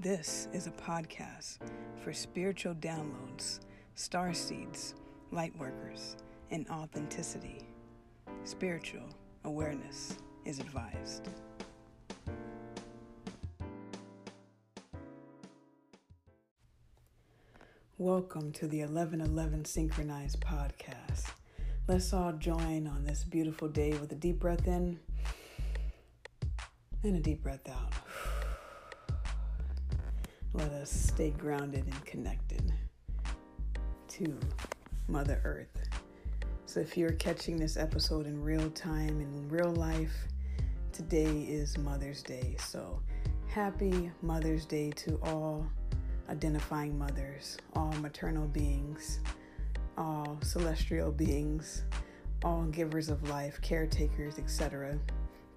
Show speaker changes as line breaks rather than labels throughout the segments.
This is a podcast for spiritual downloads, star seeds, light workers, and authenticity. Spiritual awareness is advised. Welcome to the 1111 Synchronized podcast. Let's all join on this beautiful day with a deep breath in and a deep breath out. Let us stay grounded and connected to Mother Earth. So, if you're catching this episode in real time, in real life, today is Mother's Day. So, happy Mother's Day to all identifying mothers, all maternal beings, all celestial beings, all givers of life, caretakers, etc.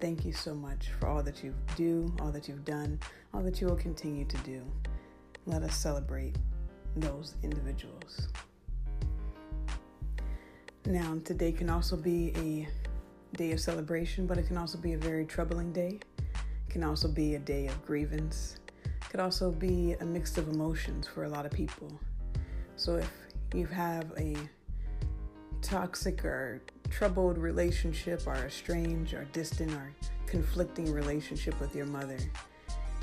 Thank you so much for all that you do, all that you've done, all that you will continue to do. Let us celebrate those individuals. Now, today can also be a day of celebration, but it can also be a very troubling day. It can also be a day of grievance It could also be a mix of emotions for a lot of people. So if you have a toxic or troubled relationship or a strange or distant or conflicting relationship with your mother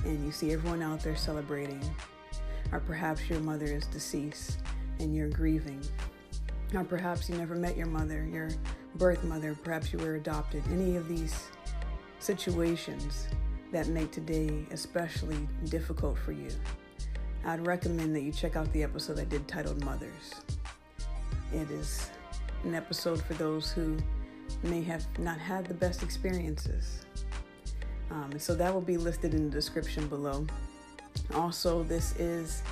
and you see everyone out there celebrating or perhaps your mother is deceased and you're grieving or perhaps you never met your mother your birth mother perhaps you were adopted any of these situations that make today especially difficult for you, I'd recommend that you check out the episode I did titled Mothers. It is an episode for those who may have not had the best experiences. Um, and so that will be listed in the description below. Also, this is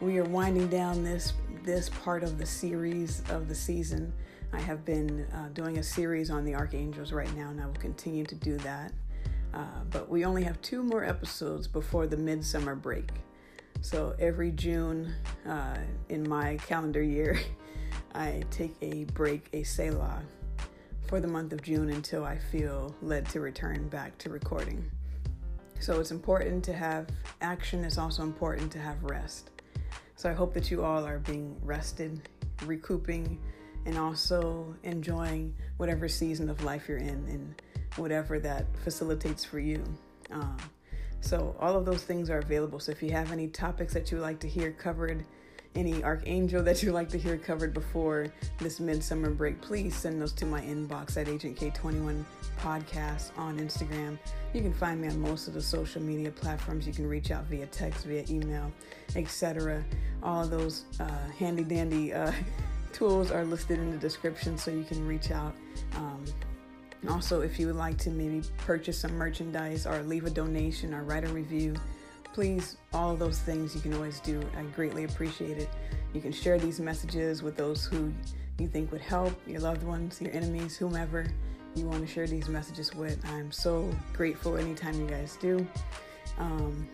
we are winding down this this part of the series of the season. I have been uh, doing a series on the archangels right now, and I will continue to do that. Uh, but we only have two more episodes before the midsummer break. So every June uh, in my calendar year, I take a break, a Selah, for the month of June until I feel led to return back to recording. So it's important to have action, it's also important to have rest. So I hope that you all are being rested, recouping, and also enjoying whatever season of life you're in. And whatever that facilitates for you. Um, so, all of those things are available. So, if you have any topics that you would like to hear covered, any archangel that you'd like to hear covered before this midsummer break, please send those to my inbox at Agent K21 Podcast on Instagram. You can find me on most of the social media platforms. You can reach out via text, via email, etc. All of those uh, handy dandy uh, tools are listed in the description so you can reach out. Um, also, if you would like to maybe purchase some merchandise or leave a donation or write a review, please, all of those things you can always do. I greatly appreciate it. You can share these messages with those who you think would help, your loved ones, your enemies, whomever you want to share these messages with. I'm so grateful anytime you guys do. Um,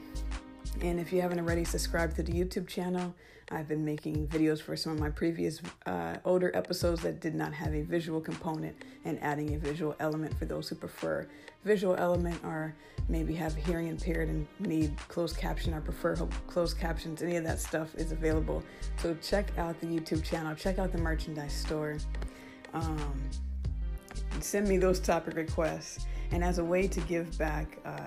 and if you haven't already subscribed to the YouTube channel, I've been making videos for some of my previous uh, older episodes that did not have a visual component and adding a visual element for those who prefer visual element or maybe have hearing impaired and need closed caption or prefer closed captions. Any of that stuff is available. So check out the YouTube channel, check out the merchandise store. Um, send me those topic requests. And as a way to give back, uh,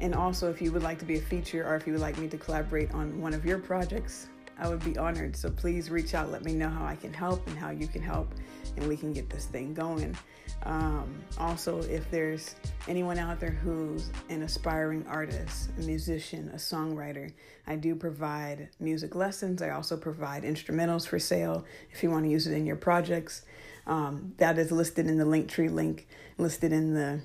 and also, if you would like to be a feature or if you would like me to collaborate on one of your projects, I would be honored. So please reach out, let me know how I can help and how you can help, and we can get this thing going. Um, also, if there's anyone out there who's an aspiring artist, a musician, a songwriter, I do provide music lessons. I also provide instrumentals for sale if you want to use it in your projects. Um, that is listed in the Linktree link, listed in the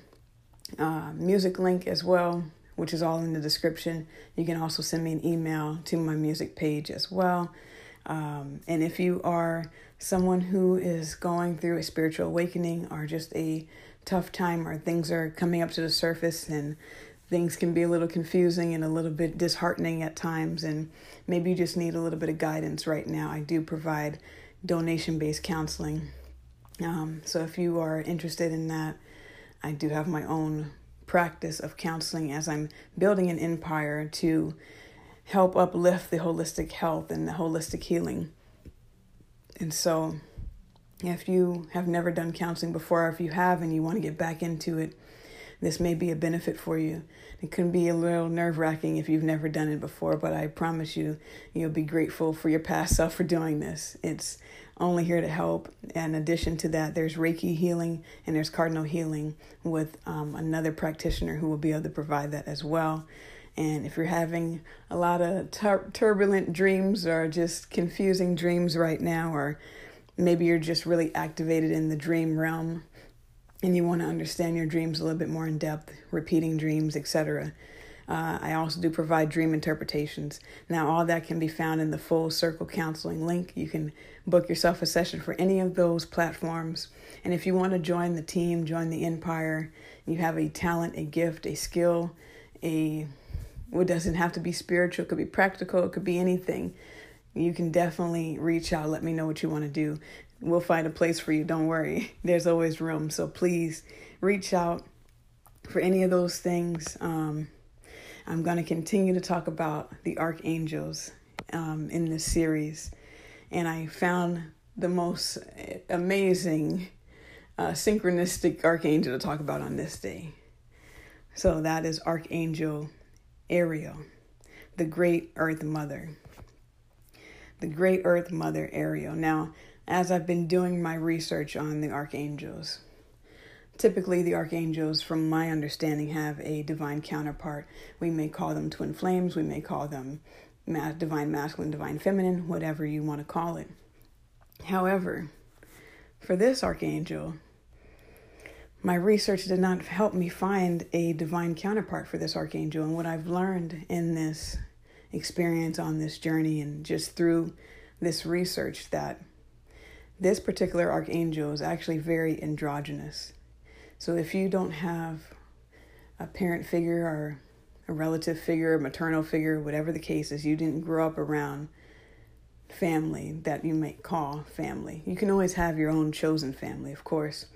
uh, music link as well which is all in the description. You can also send me an email to my music page as well. Um, and if you are someone who is going through a spiritual awakening or just a tough time or things are coming up to the surface and things can be a little confusing and a little bit disheartening at times, and maybe you just need a little bit of guidance right now, I do provide donation based counseling. Um, so if you are interested in that, I do have my own practice of counseling as I'm building an empire to help uplift the holistic health and the holistic healing. And so, if you have never done counseling before, or if you have and you want to get back into it, this may be a benefit for you. It can be a little nerve wracking if you've never done it before, but I promise you, you'll be grateful for your past self for doing this. It's only here to help. In addition to that, there's Reiki healing and there's Cardinal healing with um, another practitioner who will be able to provide that as well. And if you're having a lot of tur- turbulent dreams or just confusing dreams right now, or maybe you're just really activated in the dream realm and you want to understand your dreams a little bit more in depth, repeating dreams, etc. Uh, I also do provide dream interpretations. Now, all that can be found in the Full Circle Counseling link. You can book yourself a session for any of those platforms. And if you want to join the team, join the empire, you have a talent, a gift, a skill, a what doesn't have to be spiritual, it could be practical, it could be anything. You can definitely reach out, let me know what you want to do. We'll find a place for you, don't worry. There's always room. So please reach out for any of those things. Um, I'm going to continue to talk about the archangels um, in this series. And I found the most amazing uh, synchronistic archangel to talk about on this day. So that is Archangel Ariel, the great earth mother. The great earth mother Ariel. Now, as I've been doing my research on the archangels, typically the archangels, from my understanding, have a divine counterpart. We may call them twin flames, we may call them divine masculine, divine feminine, whatever you want to call it. However, for this archangel, my research did not help me find a divine counterpart for this archangel. And what I've learned in this experience on this journey and just through this research that this particular archangel is actually very androgynous. So if you don't have a parent figure or a relative figure, a maternal figure, whatever the case is, you didn't grow up around family that you might call family. You can always have your own chosen family, of course.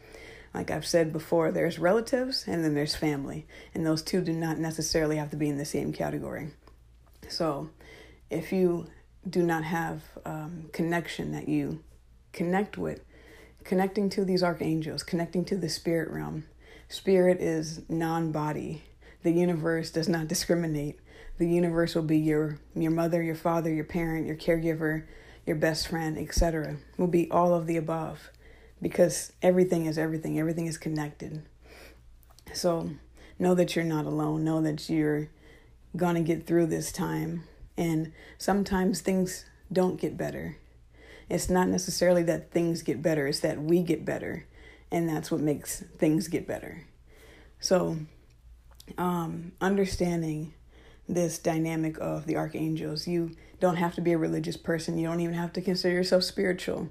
Like I've said before, there's relatives and then there's family, and those two do not necessarily have to be in the same category. So, if you do not have um, connection that you connect with, connecting to these archangels, connecting to the spirit realm. Spirit is non body. The universe does not discriminate. The universe will be your your mother, your father, your parent, your caregiver, your best friend, etc. Will be all of the above because everything is everything. Everything is connected. So know that you're not alone. Know that you're going to get through this time. And sometimes things don't get better. It's not necessarily that things get better, it's that we get better. And that's what makes things get better. So, um, understanding this dynamic of the archangels, you don't have to be a religious person, you don't even have to consider yourself spiritual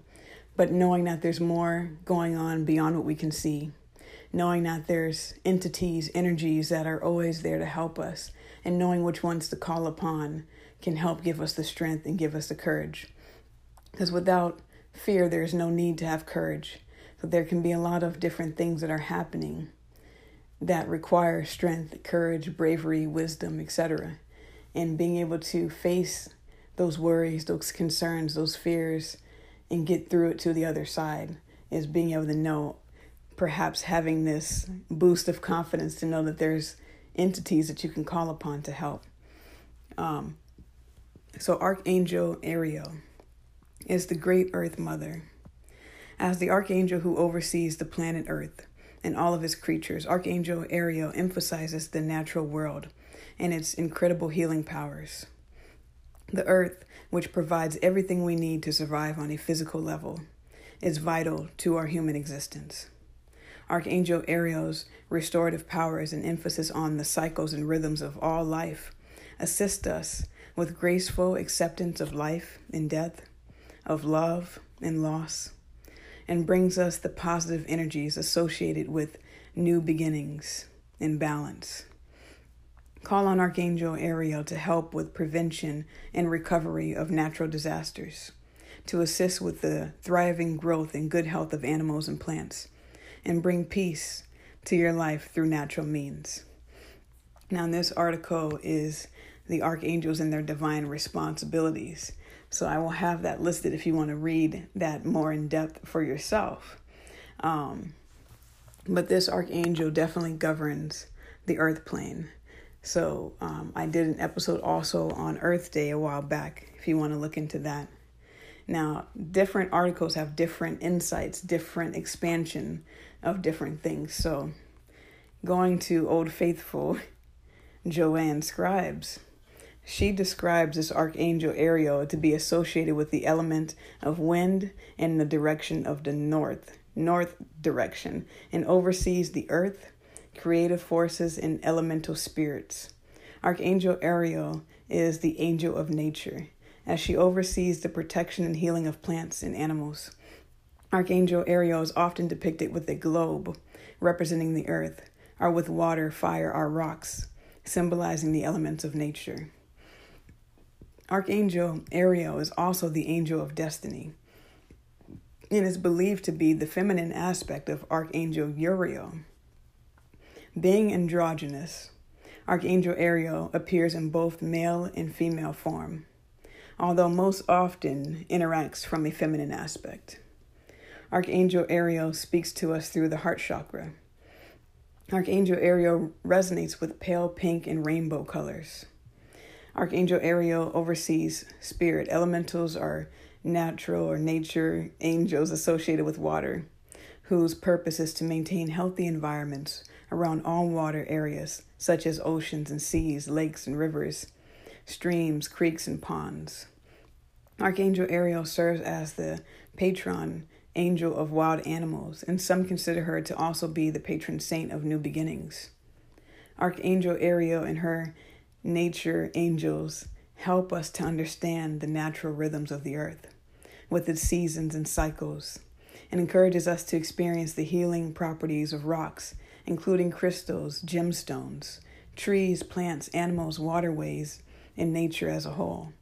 but knowing that there's more going on beyond what we can see, knowing that there's entities, energies that are always there to help us, and knowing which ones to call upon can help give us the strength and give us the courage. Because without fear, there's no need to have courage. So there can be a lot of different things that are happening that require strength, courage, bravery, wisdom, etc. And being able to face those worries, those concerns, those fears, and get through it to the other side is being able to know perhaps having this boost of confidence to know that there's entities that you can call upon to help um, so archangel ariel is the great earth mother as the archangel who oversees the planet earth and all of its creatures archangel ariel emphasizes the natural world and its incredible healing powers the earth which provides everything we need to survive on a physical level, is vital to our human existence. Archangel Ariel's restorative powers and emphasis on the cycles and rhythms of all life assist us with graceful acceptance of life and death, of love and loss, and brings us the positive energies associated with new beginnings and balance. Call on Archangel Ariel to help with prevention and recovery of natural disasters, to assist with the thriving growth and good health of animals and plants, and bring peace to your life through natural means. Now, in this article is the archangels and their divine responsibilities. So I will have that listed if you want to read that more in depth for yourself. Um, but this archangel definitely governs the earth plane. So um, I did an episode also on Earth Day a while back if you want to look into that. Now, different articles have different insights, different expansion of different things. So going to Old Faithful, Joanne Scribes, she describes this archangel Ariel to be associated with the element of wind and the direction of the north, north direction, and oversees the earth, creative forces, and elemental spirits. Archangel Ariel is the angel of nature, as she oversees the protection and healing of plants and animals. Archangel Ariel is often depicted with a globe representing the earth, or with water, fire, or rocks, symbolizing the elements of nature. Archangel Ariel is also the angel of destiny and is believed to be the feminine aspect of Archangel Uriel. Being androgynous, Archangel Ariel appears in both male and female form, although most often interacts from a feminine aspect. Archangel Ariel speaks to us through the heart chakra. Archangel Ariel resonates with pale pink and rainbow colors. Archangel Ariel oversees spirit. Elementals are natural or nature angels associated with water, whose purpose is to maintain healthy environments around all water areas, such as oceans and seas, lakes and rivers, streams, creeks, and ponds. Archangel Ariel serves as the patron angel of wild animals, and some consider her to also be the patron saint of new beginnings. Archangel Ariel and her nature angels help us to understand the natural rhythms of the earth with its seasons and cycles and encourages us to experience the healing properties of rocks, including crystals, gemstones, trees, plants, animals, waterways, and nature as a whole.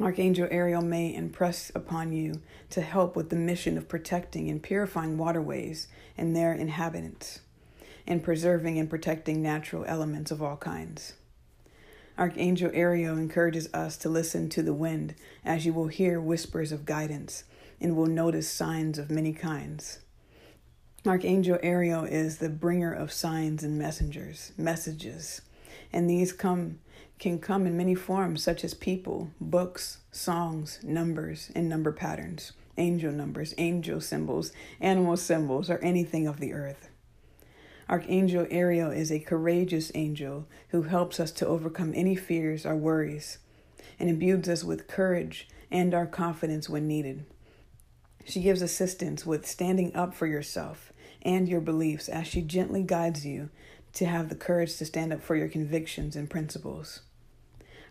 Archangel Ariel may impress upon you to help with the mission of protecting and purifying waterways and their inhabitants, and preserving and protecting natural elements of all kinds. Archangel Ariel encourages us to listen to the wind, as you will hear whispers of guidance and will notice signs of many kinds. Archangel Ariel is the bringer of signs and messengers, messages, and these come can come in many forms such as people, books, songs, numbers, and number patterns, angel numbers, angel symbols, animal symbols, or anything of the earth. Archangel Ariel is a courageous angel who helps us to overcome any fears or worries and imbues us with courage and our confidence when needed. She gives assistance with standing up for yourself and your beliefs as she gently guides you to have the courage to stand up for your convictions and principles.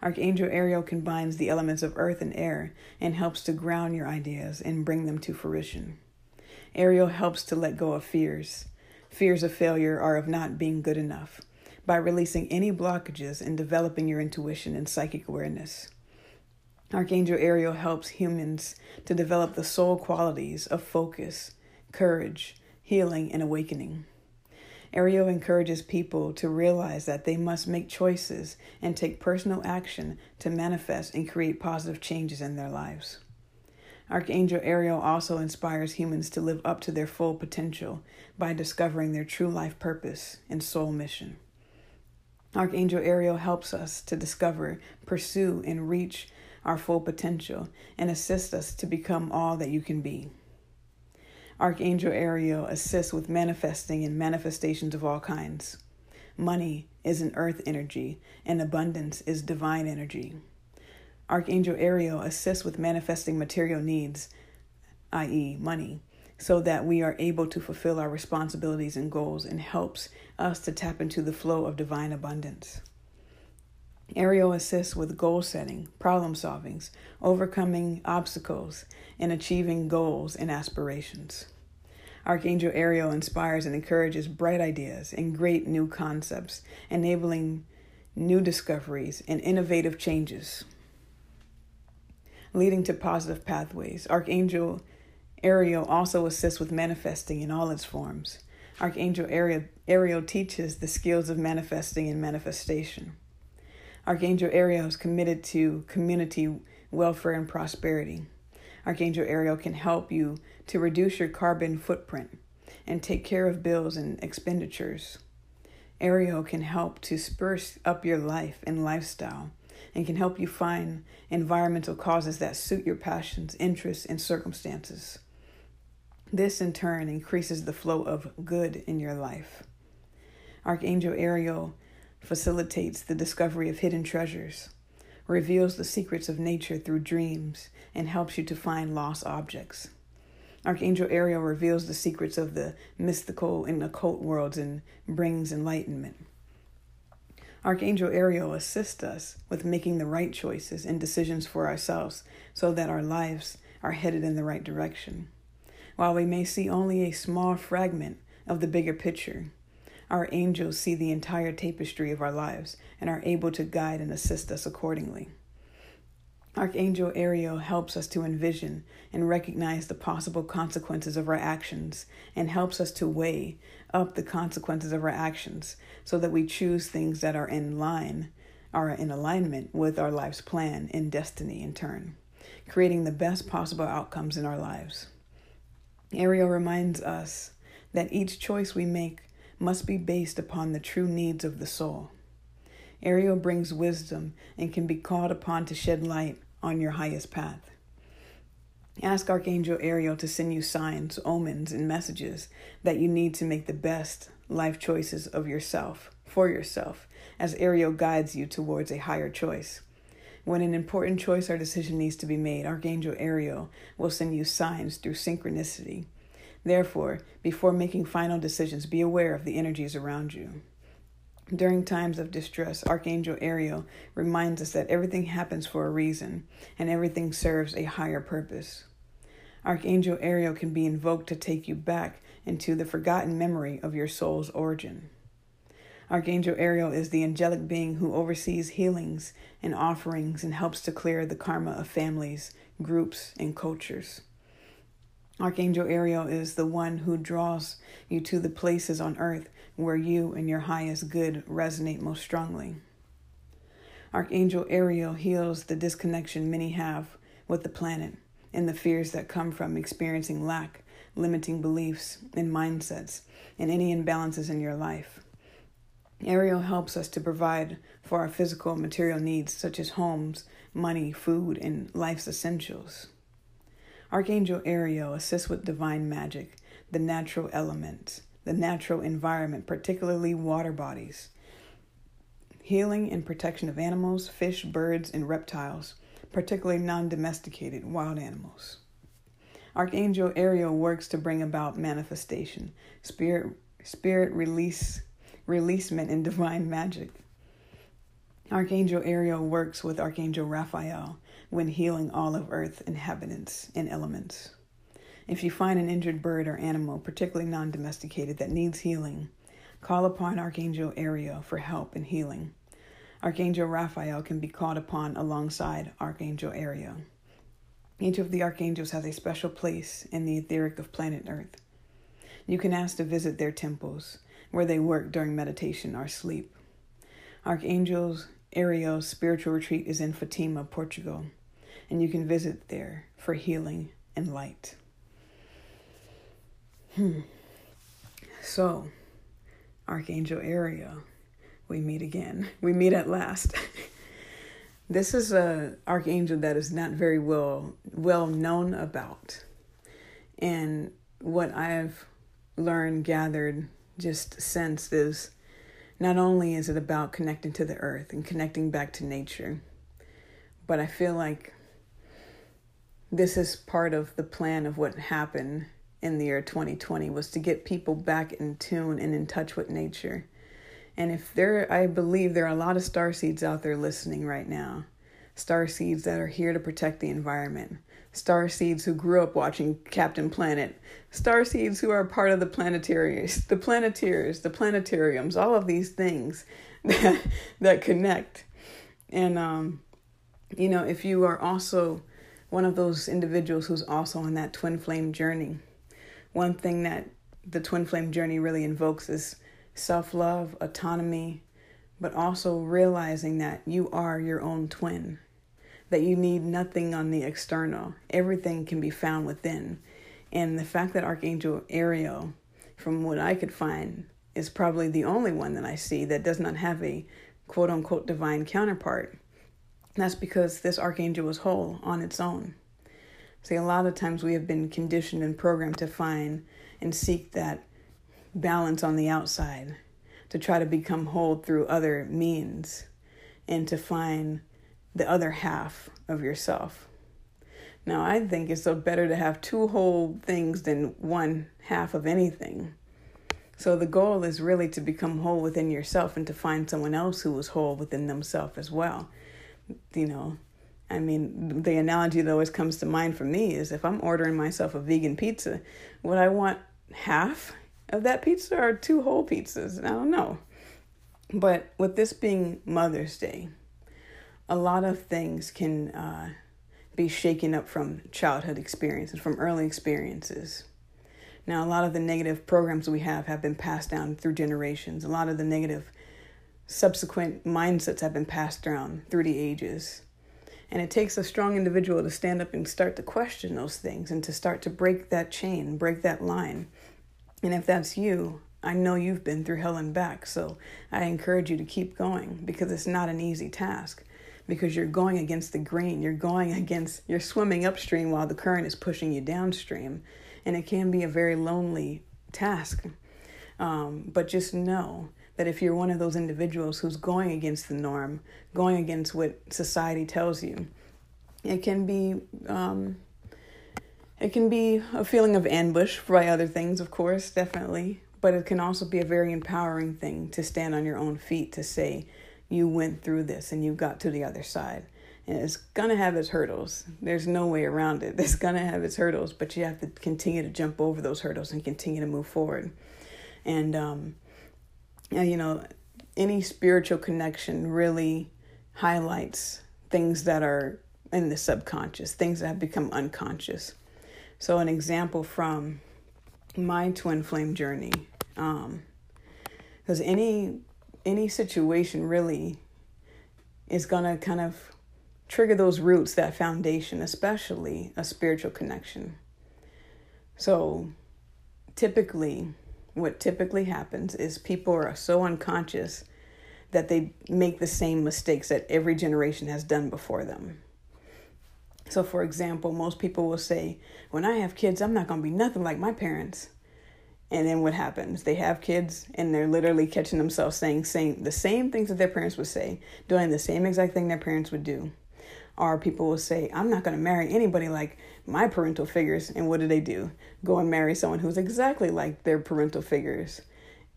Archangel Ariel combines the elements of earth and air and helps to ground your ideas and bring them to fruition. Ariel helps to let go of fears, fears of failure or of not being good enough by releasing any blockages and developing your intuition and psychic awareness. Archangel Ariel helps humans to develop the soul qualities of focus, courage, healing, and awakening. Ariel encourages people to realize that they must make choices and take personal action to manifest and create positive changes in their lives. Archangel Ariel also inspires humans to live up to their full potential by discovering their true life purpose and soul mission. Archangel Ariel helps us to discover, pursue, and reach our full potential and assists us to become all that you can be. Archangel Ariel assists with manifesting and manifestations of all kinds. Money is an earth energy, and abundance is divine energy. Archangel Ariel assists with manifesting material needs, i.e., money, so that we are able to fulfill our responsibilities and goals and helps us to tap into the flow of divine abundance. Ariel assists with goal setting, problem solving, overcoming obstacles, and achieving goals and aspirations. Archangel Ariel inspires and encourages bright ideas and great new concepts, enabling new discoveries and innovative changes leading to positive pathways. Archangel Ariel also assists with manifesting in all its forms. Archangel Ariel, Ariel teaches the skills of manifesting and manifestation. Archangel Ariel is committed to community welfare and prosperity. Archangel Ariel can help you to reduce your carbon footprint and take care of bills and expenditures. Ariel can help to spruce up your life and lifestyle and can help you find environmental causes that suit your passions, interests, and circumstances. This in turn increases the flow of good in your life. Archangel Ariel facilitates the discovery of hidden treasures, reveals the secrets of nature through dreams, and helps you to find lost objects. Archangel Ariel reveals the secrets of the mystical and occult worlds and brings enlightenment. Archangel Ariel assists us with making the right choices and decisions for ourselves so that our lives are headed in the right direction. While we may see only a small fragment of the bigger picture, our angels see the entire tapestry of our lives and are able to guide and assist us accordingly. Archangel Ariel helps us to envision and recognize the possible consequences of our actions and helps us to weigh up the consequences of our actions so that we choose things that are in line, are in alignment with our life's plan and destiny in turn, creating the best possible outcomes in our lives. Ariel reminds us that each choice we make must be based upon the true needs of the soul. Ariel brings wisdom and can be called upon to shed light on your highest path. Ask Archangel Ariel to send you signs, omens, and messages that you need to make the best life choices of yourself, for yourself, as Ariel guides you towards a higher choice. When an important choice or decision needs to be made, Archangel Ariel will send you signs through synchronicity. Therefore, before making final decisions, be aware of the energies around you. During times of distress, Archangel Ariel reminds us that everything happens for a reason and everything serves a higher purpose. Archangel Ariel can be invoked to take you back into the forgotten memory of your soul's origin. Archangel Ariel is the angelic being who oversees healings and offerings and helps to clear the karma of families, groups, and cultures. Archangel Ariel is the one who draws you to the places on earth where you and your highest good resonate most strongly. Archangel Ariel heals the disconnection many have with the planet and the fears that come from experiencing lack, limiting beliefs and mindsets, and any imbalances in your life. Ariel helps us to provide for our physical and material needs, such as homes, money, food, and life's essentials. Archangel Ariel assists with divine magic, the natural elements, the natural environment, particularly water bodies, healing and protection of animals, fish, birds, and reptiles, particularly non domesticated wild animals. Archangel Ariel works to bring about manifestation, spirit, spirit release, releasement, and divine magic. Archangel Ariel works with Archangel Raphael when healing all of Earth inhabitants and elements. If you find an injured bird or animal, particularly non domesticated, that needs healing, call upon Archangel Ariel for help in healing. Archangel Raphael can be called upon alongside Archangel Ariel. Each of the archangels has a special place in the etheric of planet Earth. You can ask to visit their temples, where they work during meditation or sleep. Archangels Ariel's spiritual retreat is in Fatima, Portugal, and you can visit there for healing and light. Hmm. So, Archangel Ariel, we meet again. We meet at last. this is a archangel that is not very well well known about. And what I've learned, gathered, just sensed is not only is it about connecting to the earth and connecting back to nature, but I feel like this is part of the plan of what happened in the year 2020 was to get people back in tune and in touch with nature. And if there, I believe there are a lot of star seeds out there listening right now. Star seeds that are here to protect the environment. Star seeds who grew up watching Captain Planet. Star seeds who are part of the planetarians, the planeteers, the planetariums, all of these things that, that connect. And, um, you know, if you are also one of those individuals who's also on that twin flame journey, one thing that the twin flame journey really invokes is self love, autonomy, but also realizing that you are your own twin, that you need nothing on the external. Everything can be found within. And the fact that Archangel Ariel, from what I could find, is probably the only one that I see that does not have a quote unquote divine counterpart. That's because this archangel was whole on its own. See, a lot of times we have been conditioned and programmed to find and seek that balance on the outside, to try to become whole through other means, and to find the other half of yourself. Now, I think it's so better to have two whole things than one half of anything. So the goal is really to become whole within yourself and to find someone else who is whole within themselves as well. You know, I mean, the analogy that always comes to mind for me is if I'm ordering myself a vegan pizza, would I want half of that pizza or two whole pizzas? I don't know. But with this being Mother's Day, a lot of things can uh, be shaken up from childhood experiences, from early experiences. Now, a lot of the negative programs we have have been passed down through generations. A lot of the negative subsequent mindsets have been passed down through the ages. And it takes a strong individual to stand up and start to question those things and to start to break that chain, break that line. And if that's you, I know you've been through hell and back. So I encourage you to keep going because it's not an easy task because you're going against the grain. You're going against, you're swimming upstream while the current is pushing you downstream and it can be a very lonely task. Um, but just know that if you're one of those individuals who's going against the norm, going against what society tells you, it can be um, it can be a feeling of ambush by other things, of course, definitely. But it can also be a very empowering thing to stand on your own feet to say you went through this and you got to the other side. And it's gonna have its hurdles. There's no way around it. It's gonna have its hurdles, but you have to continue to jump over those hurdles and continue to move forward. And um, you know, any spiritual connection really highlights things that are in the subconscious, things that have become unconscious. So, an example from my twin flame journey, because um, any any situation really is gonna kind of trigger those roots, that foundation, especially a spiritual connection. So, typically, what typically happens is people are so unconscious that they make the same mistakes that every generation has done before them. So, for example, most people will say, When I have kids, I'm not going to be nothing like my parents. And then what happens? They have kids and they're literally catching themselves saying same, the same things that their parents would say, doing the same exact thing their parents would do or people will say, I'm not going to marry anybody like my parental figures. And what do they do? Go and marry someone who's exactly like their parental figures.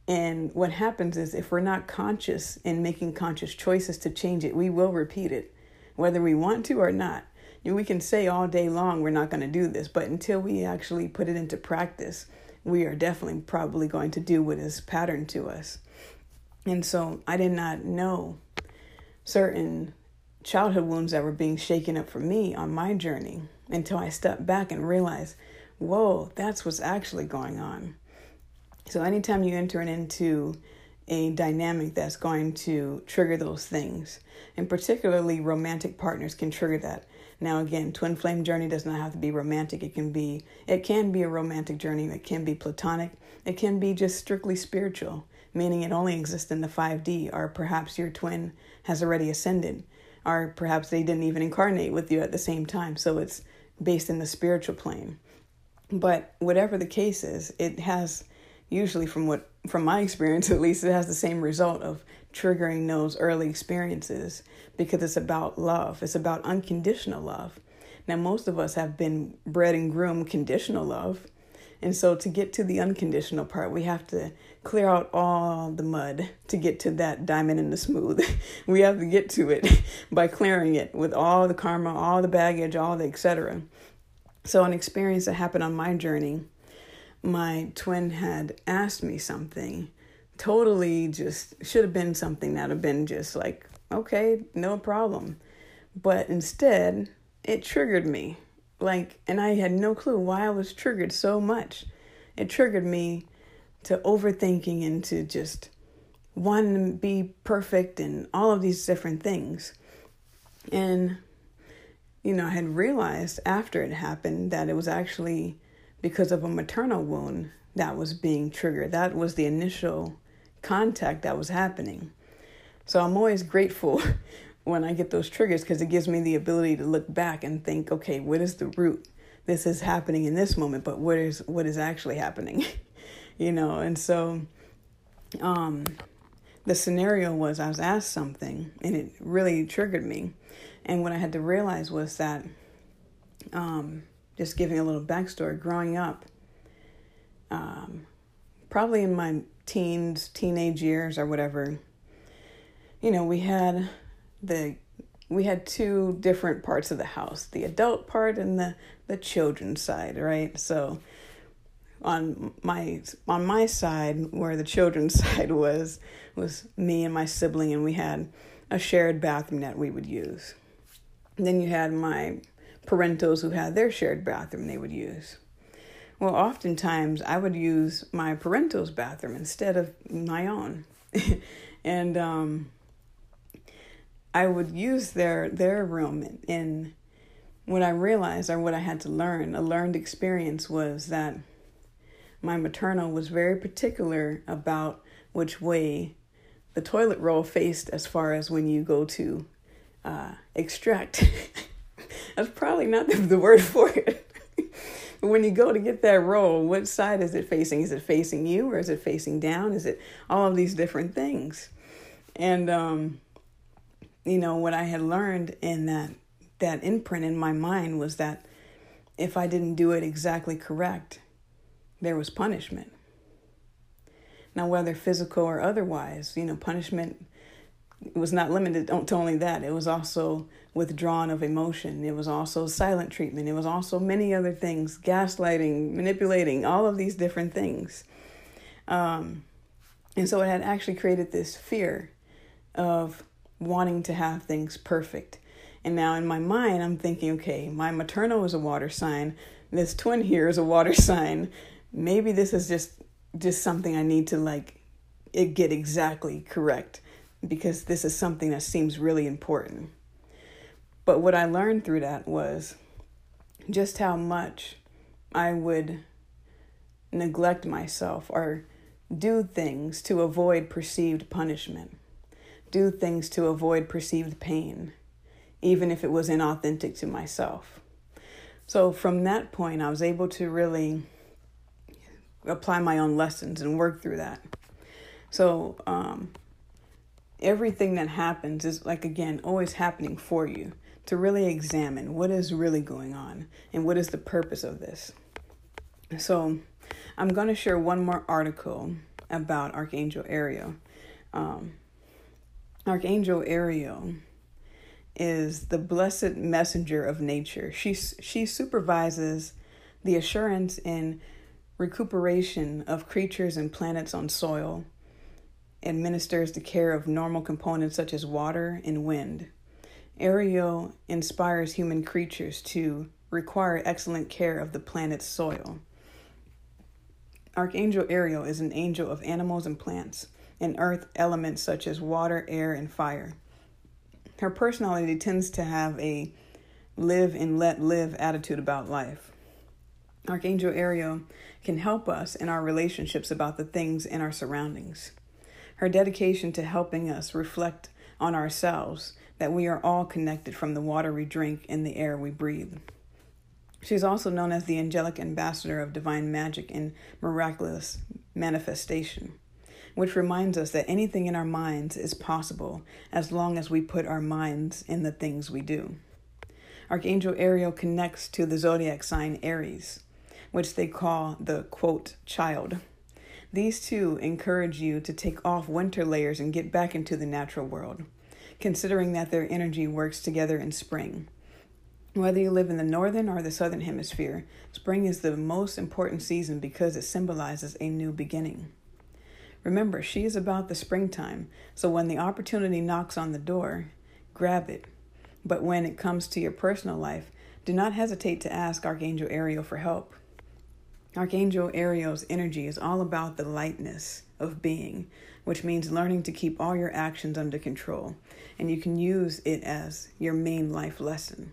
And what happens is, if we're not conscious in making conscious choices to change it, we will repeat it, whether we want to or not. we can say all day long we're not going to do this, but until we actually put it into practice, we are definitely probably going to do what is patterned to us. And so I did not know certain childhood wounds that were being shaken up for me on my journey until I stepped back and realized, whoa, that's what's actually going on. So, anytime you enter into a dynamic that's going to trigger those things, and particularly romantic partners can trigger that. Now, again, twin flame journey does not have to be romantic. It can be it can be a romantic journey. It can be platonic. It can be just strictly spiritual, meaning it only exists in the 5D, or perhaps your twin has already ascended or perhaps they didn't even incarnate with you at the same time. So it's based in the spiritual plane. But whatever the case is, it has usually from what from my experience at least it has the same result of triggering those early experiences because it's about love. It's about unconditional love. Now most of us have been bred and groomed conditional love and so to get to the unconditional part, we have to clear out all the mud to get to that diamond in the smooth. we have to get to it by clearing it with all the karma, all the baggage, all the etc. So an experience that happened on my journey, my twin had asked me something totally just should have been something that would have been just like, okay, no problem. But instead, it triggered me like, and I had no clue why I was triggered so much. It triggered me to overthinking and to just wanting to be perfect and all of these different things. And, you know, I had realized after it happened that it was actually because of a maternal wound that was being triggered. That was the initial contact that was happening. So I'm always grateful when I get those triggers because it gives me the ability to look back and think, okay, what is the root? This is happening in this moment, but what is what is actually happening? you know, and so um the scenario was I was asked something and it really triggered me. And what I had to realize was that, um, just giving a little backstory, growing up, um, probably in my teens, teenage years, or whatever, you know, we had the we had two different parts of the house the adult part and the the children's side right so on my on my side where the children's side was was me and my sibling and we had a shared bathroom that we would use. And then you had my parentals who had their shared bathroom they would use. Well oftentimes i would use my parentals bathroom instead of my own. And um, i would use their their room and what i realized or what i had to learn a learned experience was that my maternal was very particular about which way the toilet roll faced as far as when you go to uh, extract. That's probably not the, word for it. but when you go to get that roll, what side is it facing? Is it facing you or is it facing down? Is it all of these different things? And um, you know what I had learned in that that imprint in my mind was that if I didn't do it exactly correct, there was punishment. Now, whether physical or otherwise, you know, punishment was not limited to only that. It was also withdrawn of emotion. It was also silent treatment. It was also many other things gaslighting, manipulating, all of these different things. Um, and so it had actually created this fear of wanting to have things perfect. And now in my mind, I'm thinking, okay, my maternal is a water sign. This twin here is a water sign maybe this is just just something I need to like it get exactly correct because this is something that seems really important. But what I learned through that was just how much I would neglect myself or do things to avoid perceived punishment, do things to avoid perceived pain, even if it was inauthentic to myself. So from that point, I was able to really apply my own lessons and work through that. So, um, everything that happens is like, again, always happening for you to really examine what is really going on and what is the purpose of this. So, I'm going to share one more article about Archangel Ariel. Um, Archangel Ariel is the blessed messenger of nature. She she supervises the assurance in recuperation of creatures and planets on soil, administers the care of normal components such as water and wind. Ariel inspires human creatures to require excellent care of the planet's soil. Archangel Ariel is an angel of animals and plants, and earth elements such as water, air, and fire. Her personality tends to have a live and let live attitude about life. Archangel Ariel can help us in our relationships about the things in our surroundings. Her dedication to helping us reflect on ourselves that we are all connected from the water we drink and the air we breathe. She is also known as the angelic ambassador of divine magic and miraculous manifestation, which reminds us that anything in our minds is possible as long as we put our minds in the things we do. Archangel Ariel connects to the zodiac sign Aries, which they call the quote child. These two encourage you to take off winter layers and get back into the natural world, considering that their energy works together in spring. Whether you live in the northern or the southern hemisphere, spring is the most important season because it symbolizes a new beginning. Remember, she is about the springtime, so when the opportunity knocks on the door, grab it. But when it comes to your personal life, do not hesitate to ask Archangel Ariel for help. Archangel Ariel's energy is all about the lightness of being, which means learning to keep all your actions under control, and you can use it as your main life lesson.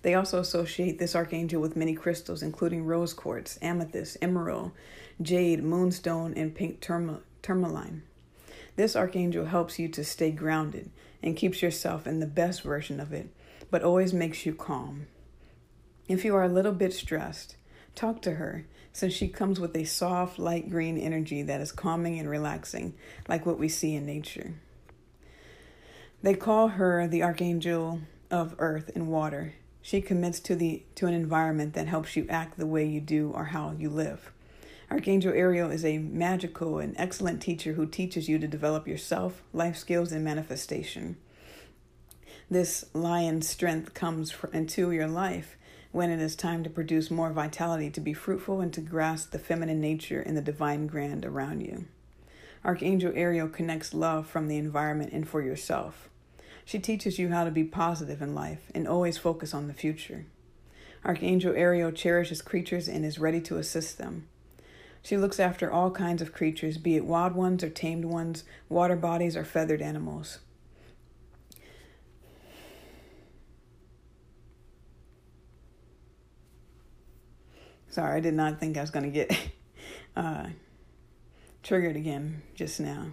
They also associate this archangel with many crystals, including rose quartz, amethyst, emerald, jade, moonstone, and pink tourmaline. This archangel helps you to stay grounded and keeps yourself in the best version of it, but always makes you calm. If you are a little bit stressed, talk to her since she comes with a soft, light green energy that is calming and relaxing, like what we see in nature. They call her the archangel of earth and water. She commits to the to an environment that helps you act the way you do or how you live. Archangel Ariel is a magical and excellent teacher who teaches you to develop yourself, life skills, and manifestation. This lion strength comes into your life when it is time to produce more vitality, to be fruitful, and to grasp the feminine nature and the divine grand around you. Archangel Ariel connects love from the environment and for yourself. She teaches you how to be positive in life and always focus on the future. Archangel Ariel cherishes creatures and is ready to assist them. She looks after all kinds of creatures, be it wild ones or tamed ones, water bodies or feathered animals. Sorry, I did not think I was going to get uh, triggered again just now.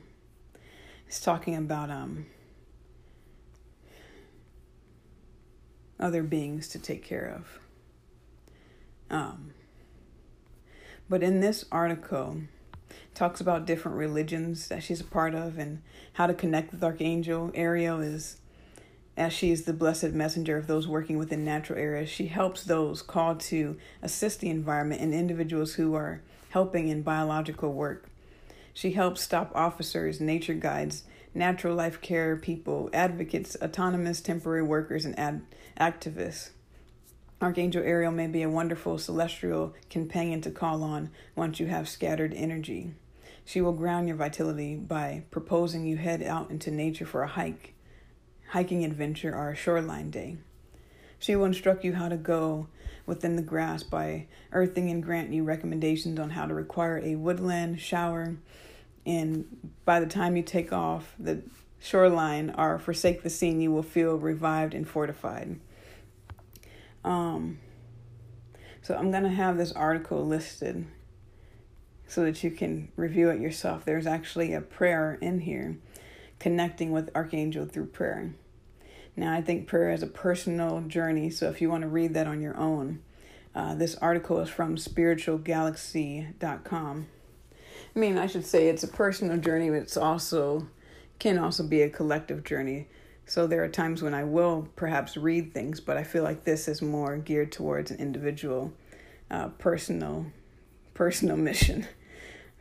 It's talking about um, other beings to take care of. Um, but in this article, talks about different religions that she's a part of and how to connect with Archangel. Ariel is as she is the blessed messenger of those working within natural areas, she helps those called to assist the environment and individuals who are helping in biological work. She helps stop officers, nature guides, natural life care people, advocates, autonomous temporary workers, and ad- activists. Archangel Ariel may be a wonderful celestial companion to call on once you have scattered energy. She will ground your vitality by proposing you head out into nature for a hike hiking adventure or a shoreline day. She will instruct you how to go within the grass by earthing and grant you recommendations on how to require a woodland shower. And by the time you take off the shoreline or forsake the scene, you will feel revived and fortified. Um, so I'm going to have this article listed so that you can review it yourself. There's actually a prayer in here connecting with Archangel through prayer. Now, I think prayer is a personal journey, so if you want to read that on your own, uh, this article is from spiritualgalaxy.com. I mean, I should say it's a personal journey, but it's also can also be a collective journey. So there are times when I will perhaps read things, but I feel like this is more geared towards an individual, uh, personal, personal mission.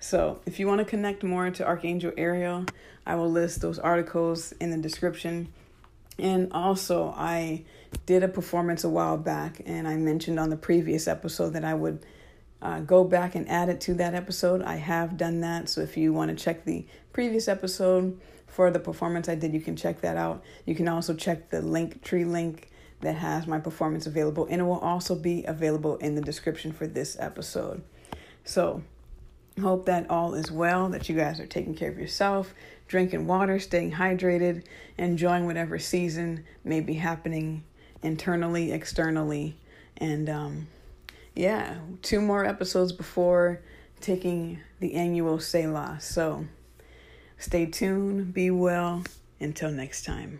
So if you want to connect more to Archangel Ariel, I will list those articles in the description. And also, I did a performance a while back, and I mentioned on the previous episode that I would uh, go back and add it to that episode. I have done that. So if you want to check the previous episode for the performance I did, you can check that out. You can also check the Linktree link that has my performance available, and it will also be available in the description for this episode. So, hope that all is well, that you guys are taking care of yourself, drinking water, staying hydrated, enjoying whatever season may be happening internally, externally. And um, yeah, two more episodes before taking the annual Selah. So stay tuned, be well. Until next time.